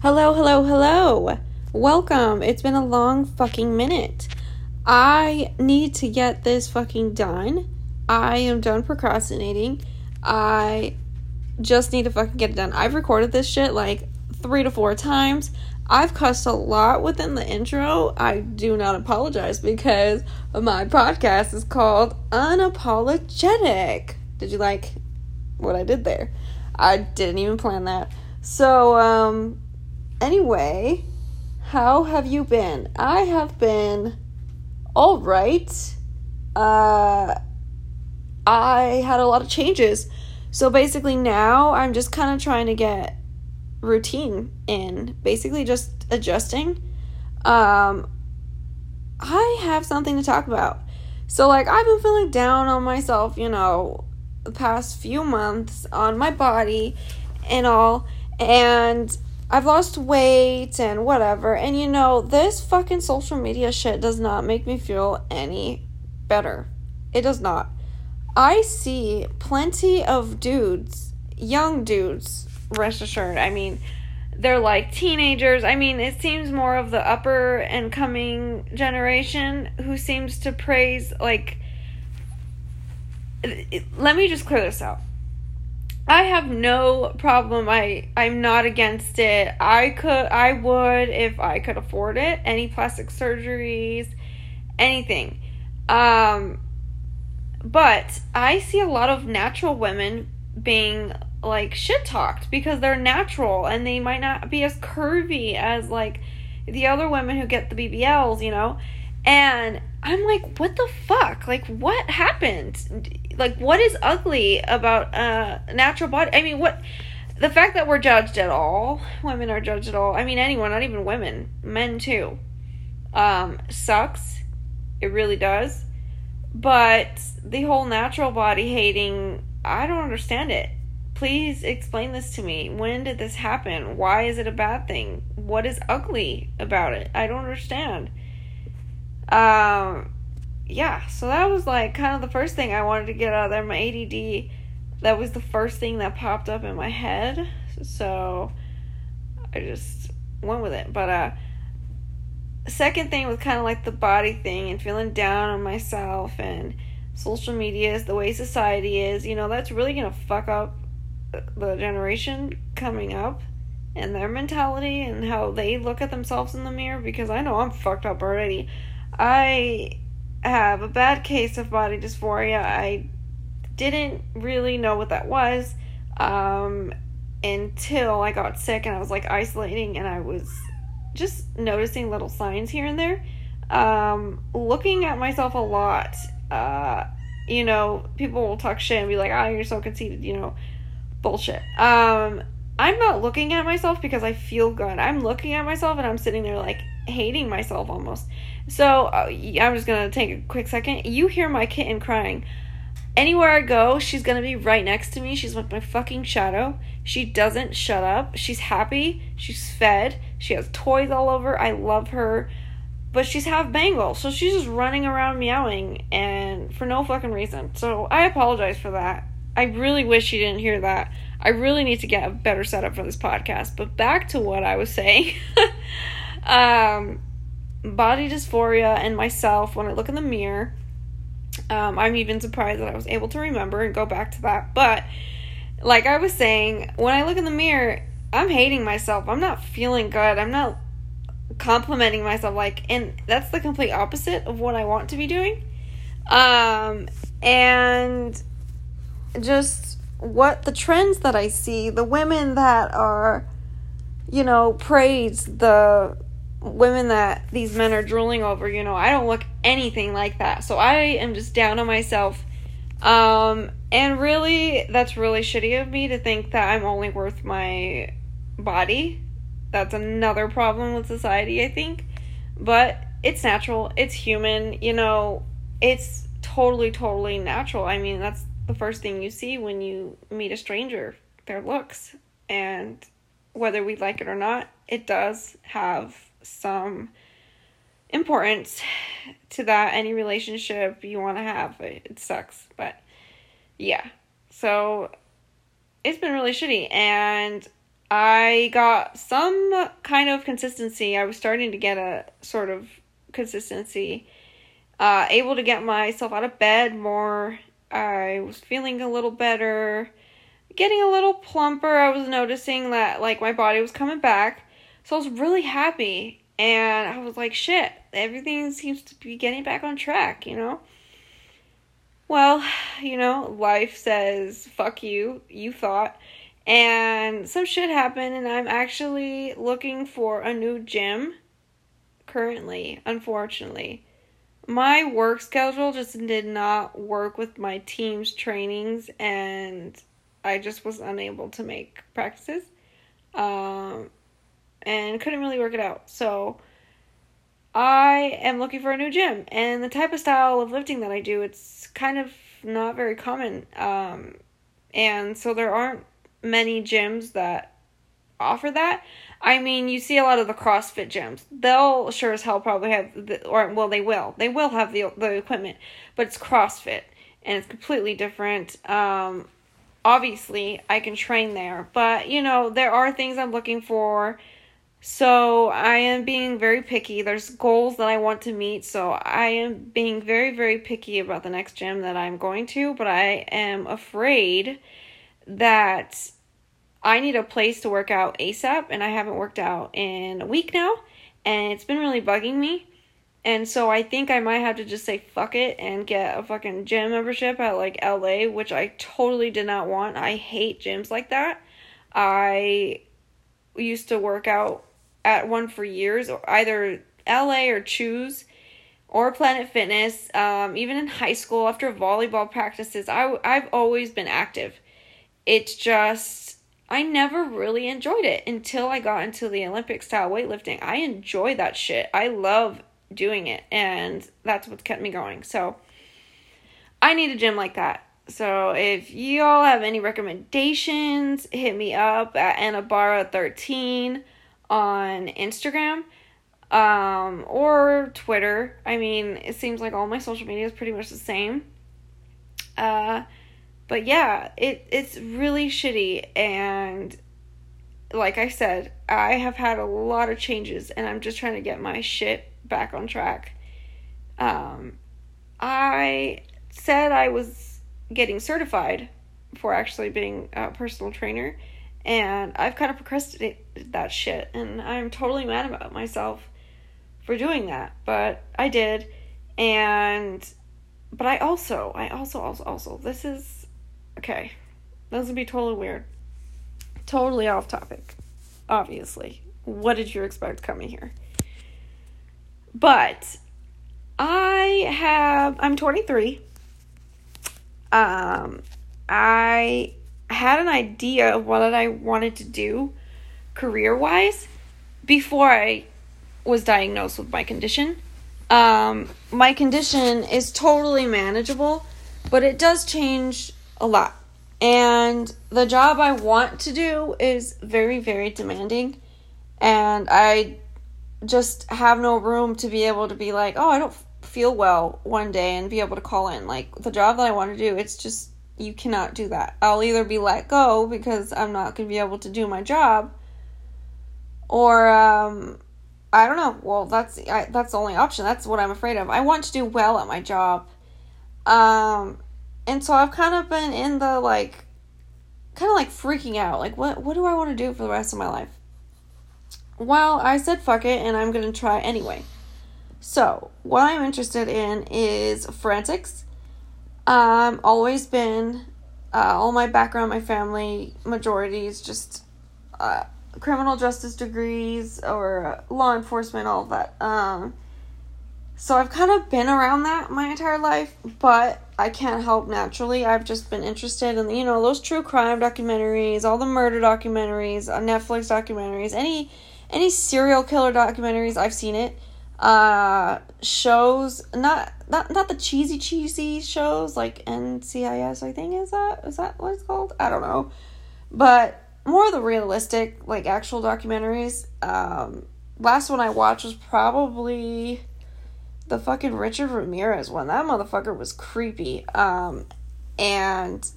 Hello, hello, hello. Welcome. It's been a long fucking minute. I need to get this fucking done. I am done procrastinating. I just need to fucking get it done. I've recorded this shit like three to four times. I've cussed a lot within the intro. I do not apologize because my podcast is called Unapologetic. Did you like what I did there? I didn't even plan that. So, um, anyway, how have you been? I have been all right. Uh, I had a lot of changes. So basically, now I'm just kind of trying to get routine in, basically, just adjusting. Um, I have something to talk about. So, like, I've been feeling down on myself, you know, the past few months on my body and all. And I've lost weight and whatever. And you know, this fucking social media shit does not make me feel any better. It does not. I see plenty of dudes, young dudes, rest assured. I mean, they're like teenagers. I mean, it seems more of the upper and coming generation who seems to praise like let me just clear this out. I have no problem. I I'm not against it. I could I would if I could afford it. Any plastic surgeries, anything. Um but I see a lot of natural women being like shit talked because they're natural and they might not be as curvy as like the other women who get the BBLs, you know. And I'm like, what the fuck? Like, what happened? Like, what is ugly about a natural body? I mean, what? The fact that we're judged at all, women are judged at all. I mean, anyone, not even women, men too, um, sucks. It really does. But the whole natural body hating, I don't understand it. Please explain this to me. When did this happen? Why is it a bad thing? What is ugly about it? I don't understand. Um, yeah, so that was like kind of the first thing I wanted to get out of there. My ADD, that was the first thing that popped up in my head. So I just went with it. But, uh, second thing was kind of like the body thing and feeling down on myself and social media is the way society is. You know, that's really going to fuck up the generation coming up and their mentality and how they look at themselves in the mirror because I know I'm fucked up already. I have a bad case of body dysphoria. I didn't really know what that was um, until I got sick and I was like isolating and I was just noticing little signs here and there. Um, looking at myself a lot. Uh, you know, people will talk shit and be like, oh, you're so conceited, you know, bullshit. Um, I'm not looking at myself because I feel good. I'm looking at myself and I'm sitting there like hating myself almost. So uh, I'm just gonna take a quick second. You hear my kitten crying. Anywhere I go, she's gonna be right next to me. She's like my fucking shadow. She doesn't shut up. She's happy. She's fed. She has toys all over. I love her. But she's half Bengal, so she's just running around meowing and for no fucking reason. So I apologize for that. I really wish you didn't hear that. I really need to get a better setup for this podcast. But back to what I was saying. um, body dysphoria and myself when I look in the mirror. Um, I'm even surprised that I was able to remember and go back to that. But like I was saying, when I look in the mirror, I'm hating myself. I'm not feeling good. I'm not complimenting myself like and that's the complete opposite of what I want to be doing. Um and just what the trends that I see, the women that are you know, praise the women that these men are drooling over, you know, I don't look anything like that. So I am just down on myself. Um, and really, that's really shitty of me to think that I'm only worth my body. That's another problem with society, I think. But it's natural, it's human, you know, it's totally, totally natural. I mean, that's the first thing you see when you meet a stranger their looks. And whether we like it or not, it does have some importance to that any relationship you want to have it, sucks but yeah so it's been really shitty and I got some kind of consistency. I was starting to get a sort of consistency. Uh, able to get myself out of bed more. I was feeling a little better. Getting a little plumper. I was noticing that like my body was coming back. So I was really happy. And I was like, shit, everything seems to be getting back on track, you know? Well, you know, life says, fuck you, you thought and some shit happened and i'm actually looking for a new gym currently unfortunately my work schedule just did not work with my team's trainings and i just was unable to make practices um, and couldn't really work it out so i am looking for a new gym and the type of style of lifting that i do it's kind of not very common um, and so there aren't many gyms that offer that. I mean, you see a lot of the CrossFit gyms. They'll sure as hell probably have the, or well, they will. They will have the the equipment, but it's CrossFit and it's completely different. Um, obviously, I can train there, but you know, there are things I'm looking for. So, I am being very picky. There's goals that I want to meet, so I am being very very picky about the next gym that I'm going to, but I am afraid that I need a place to work out ASAP, and I haven't worked out in a week now, and it's been really bugging me. And so I think I might have to just say fuck it and get a fucking gym membership at like LA, which I totally did not want. I hate gyms like that. I used to work out at one for years, or either LA or Chuze or Planet Fitness. Um, even in high school, after volleyball practices, I I've always been active it's just I never really enjoyed it until I got into the Olympic style weightlifting. I enjoy that shit. I love doing it and that's what kept me going. So I need a gym like that. So if y'all have any recommendations, hit me up at Annabara13 on Instagram um or Twitter. I mean, it seems like all my social media is pretty much the same. Uh but yeah, it it's really shitty and like I said, I have had a lot of changes and I'm just trying to get my shit back on track. Um I said I was getting certified for actually being a personal trainer and I've kind of procrastinated that shit and I'm totally mad about myself for doing that, but I did and but I also I also also also this is Okay. This would be totally weird. Totally off topic. Obviously. What did you expect coming here? But I have I'm 23. Um I had an idea of what I wanted to do career-wise before I was diagnosed with my condition. Um my condition is totally manageable, but it does change a lot. And the job I want to do is very, very demanding. And I just have no room to be able to be like, oh, I don't feel well one day and be able to call in. Like the job that I want to do, it's just, you cannot do that. I'll either be let go because I'm not going to be able to do my job, or, um, I don't know. Well, that's I, that's the only option. That's what I'm afraid of. I want to do well at my job. Um, and so I've kind of been in the like kind of like freaking out. Like what what do I want to do for the rest of my life? Well, I said fuck it and I'm going to try anyway. So, what I'm interested in is forensics. Um always been uh, all my background, my family, majority is just uh, criminal justice degrees or law enforcement, all that. Um, so I've kind of been around that my entire life, but I can't help naturally. I've just been interested in, you know, those true crime documentaries, all the murder documentaries, uh, Netflix documentaries, any any serial killer documentaries, I've seen it. Uh shows not not not the cheesy cheesy shows like NCIS I think is that is that what it's called? I don't know. But more the realistic like actual documentaries. Um last one I watched was probably the fucking Richard Ramirez one. That motherfucker was creepy. Um, and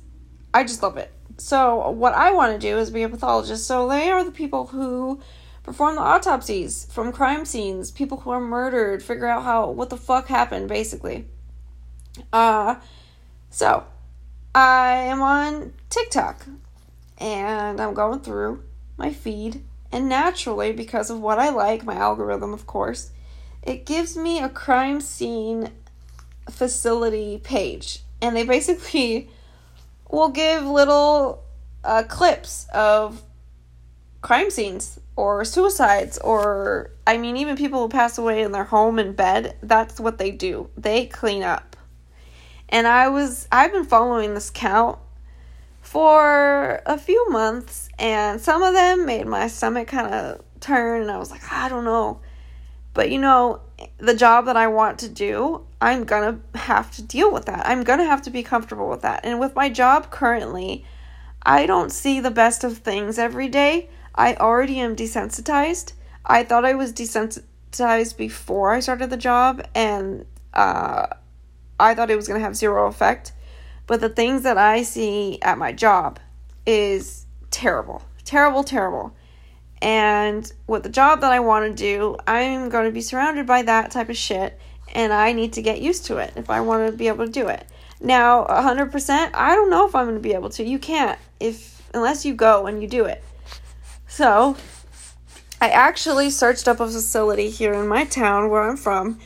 I just love it. So, what I want to do is be a pathologist. So, they are the people who perform the autopsies from crime scenes, people who are murdered, figure out how what the fuck happened basically. Uh so I am on TikTok and I'm going through my feed and naturally because of what I like, my algorithm of course, it gives me a crime scene facility page and they basically will give little uh, clips of crime scenes or suicides or I mean even people who pass away in their home in bed, that's what they do. They clean up. And I was I've been following this count for a few months and some of them made my stomach kind of turn and I was like, I don't know. But you know, the job that I want to do, I'm going to have to deal with that. I'm going to have to be comfortable with that. And with my job currently, I don't see the best of things every day. I already am desensitized. I thought I was desensitized before I started the job, and uh, I thought it was going to have zero effect. But the things that I see at my job is terrible. Terrible, terrible. And with the job that I want to do, I'm going to be surrounded by that type of shit, and I need to get used to it if I want to be able to do it. Now, 100%, I don't know if I'm going to be able to. You can't if unless you go and you do it. So, I actually searched up a facility here in my town where I'm from,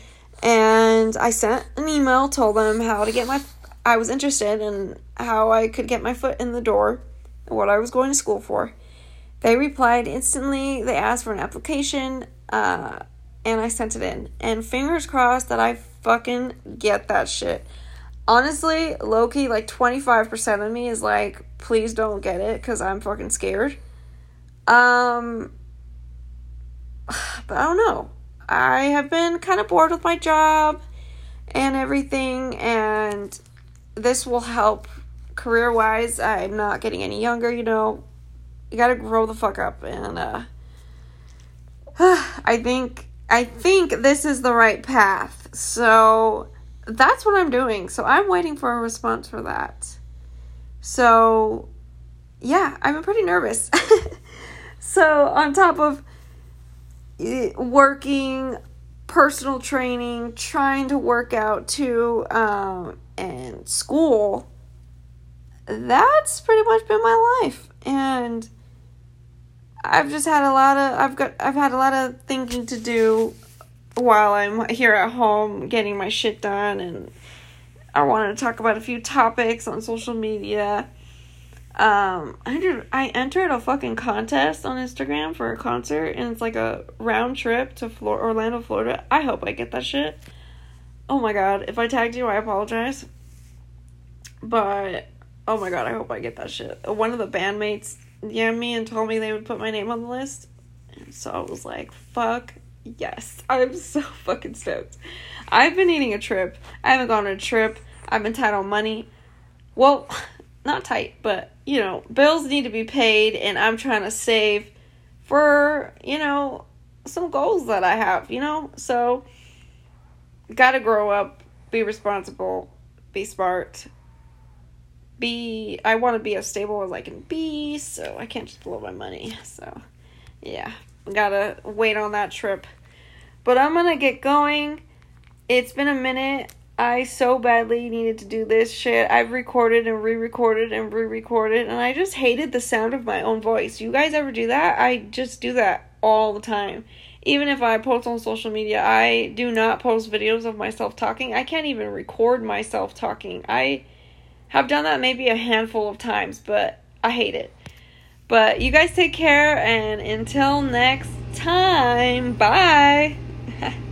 and I sent an email, told them how to get my. I was interested in how I could get my foot in the door, what I was going to school for. They replied instantly. They asked for an application, uh, and I sent it in. And fingers crossed that I fucking get that shit. Honestly, low key, like 25% of me is like, please don't get it because I'm fucking scared. Um, but I don't know. I have been kind of bored with my job and everything, and this will help career wise. I'm not getting any younger, you know. You gotta grow the fuck up, and uh, I think I think this is the right path. So that's what I'm doing. So I'm waiting for a response for that. So yeah, I'm pretty nervous. So, on top of eh, working, personal training, trying to work out too, um, and school, that's pretty much been my life. And I've just had a lot of I've got I've had a lot of thinking to do while I'm here at home getting my shit done and I wanted to talk about a few topics on social media um, I entered, I entered a fucking contest on Instagram for a concert, and it's like a round trip to Flor- Orlando, Florida. I hope I get that shit. Oh my god, if I tagged you, I apologize. But oh my god, I hope I get that shit. One of the bandmates DM'd me and told me they would put my name on the list, so I was like, "Fuck yes!" I'm so fucking stoked. I've been needing a trip. I haven't gone on a trip. I've been tight on money. Well not tight, but you know, bills need to be paid and I'm trying to save for, you know, some goals that I have, you know? So got to grow up, be responsible, be smart. Be I want to be as stable as I can be, so I can't just blow my money. So, yeah, got to wait on that trip. But I'm going to get going. It's been a minute. I so badly needed to do this shit. I've recorded and re recorded and re recorded, and I just hated the sound of my own voice. You guys ever do that? I just do that all the time. Even if I post on social media, I do not post videos of myself talking. I can't even record myself talking. I have done that maybe a handful of times, but I hate it. But you guys take care, and until next time, bye.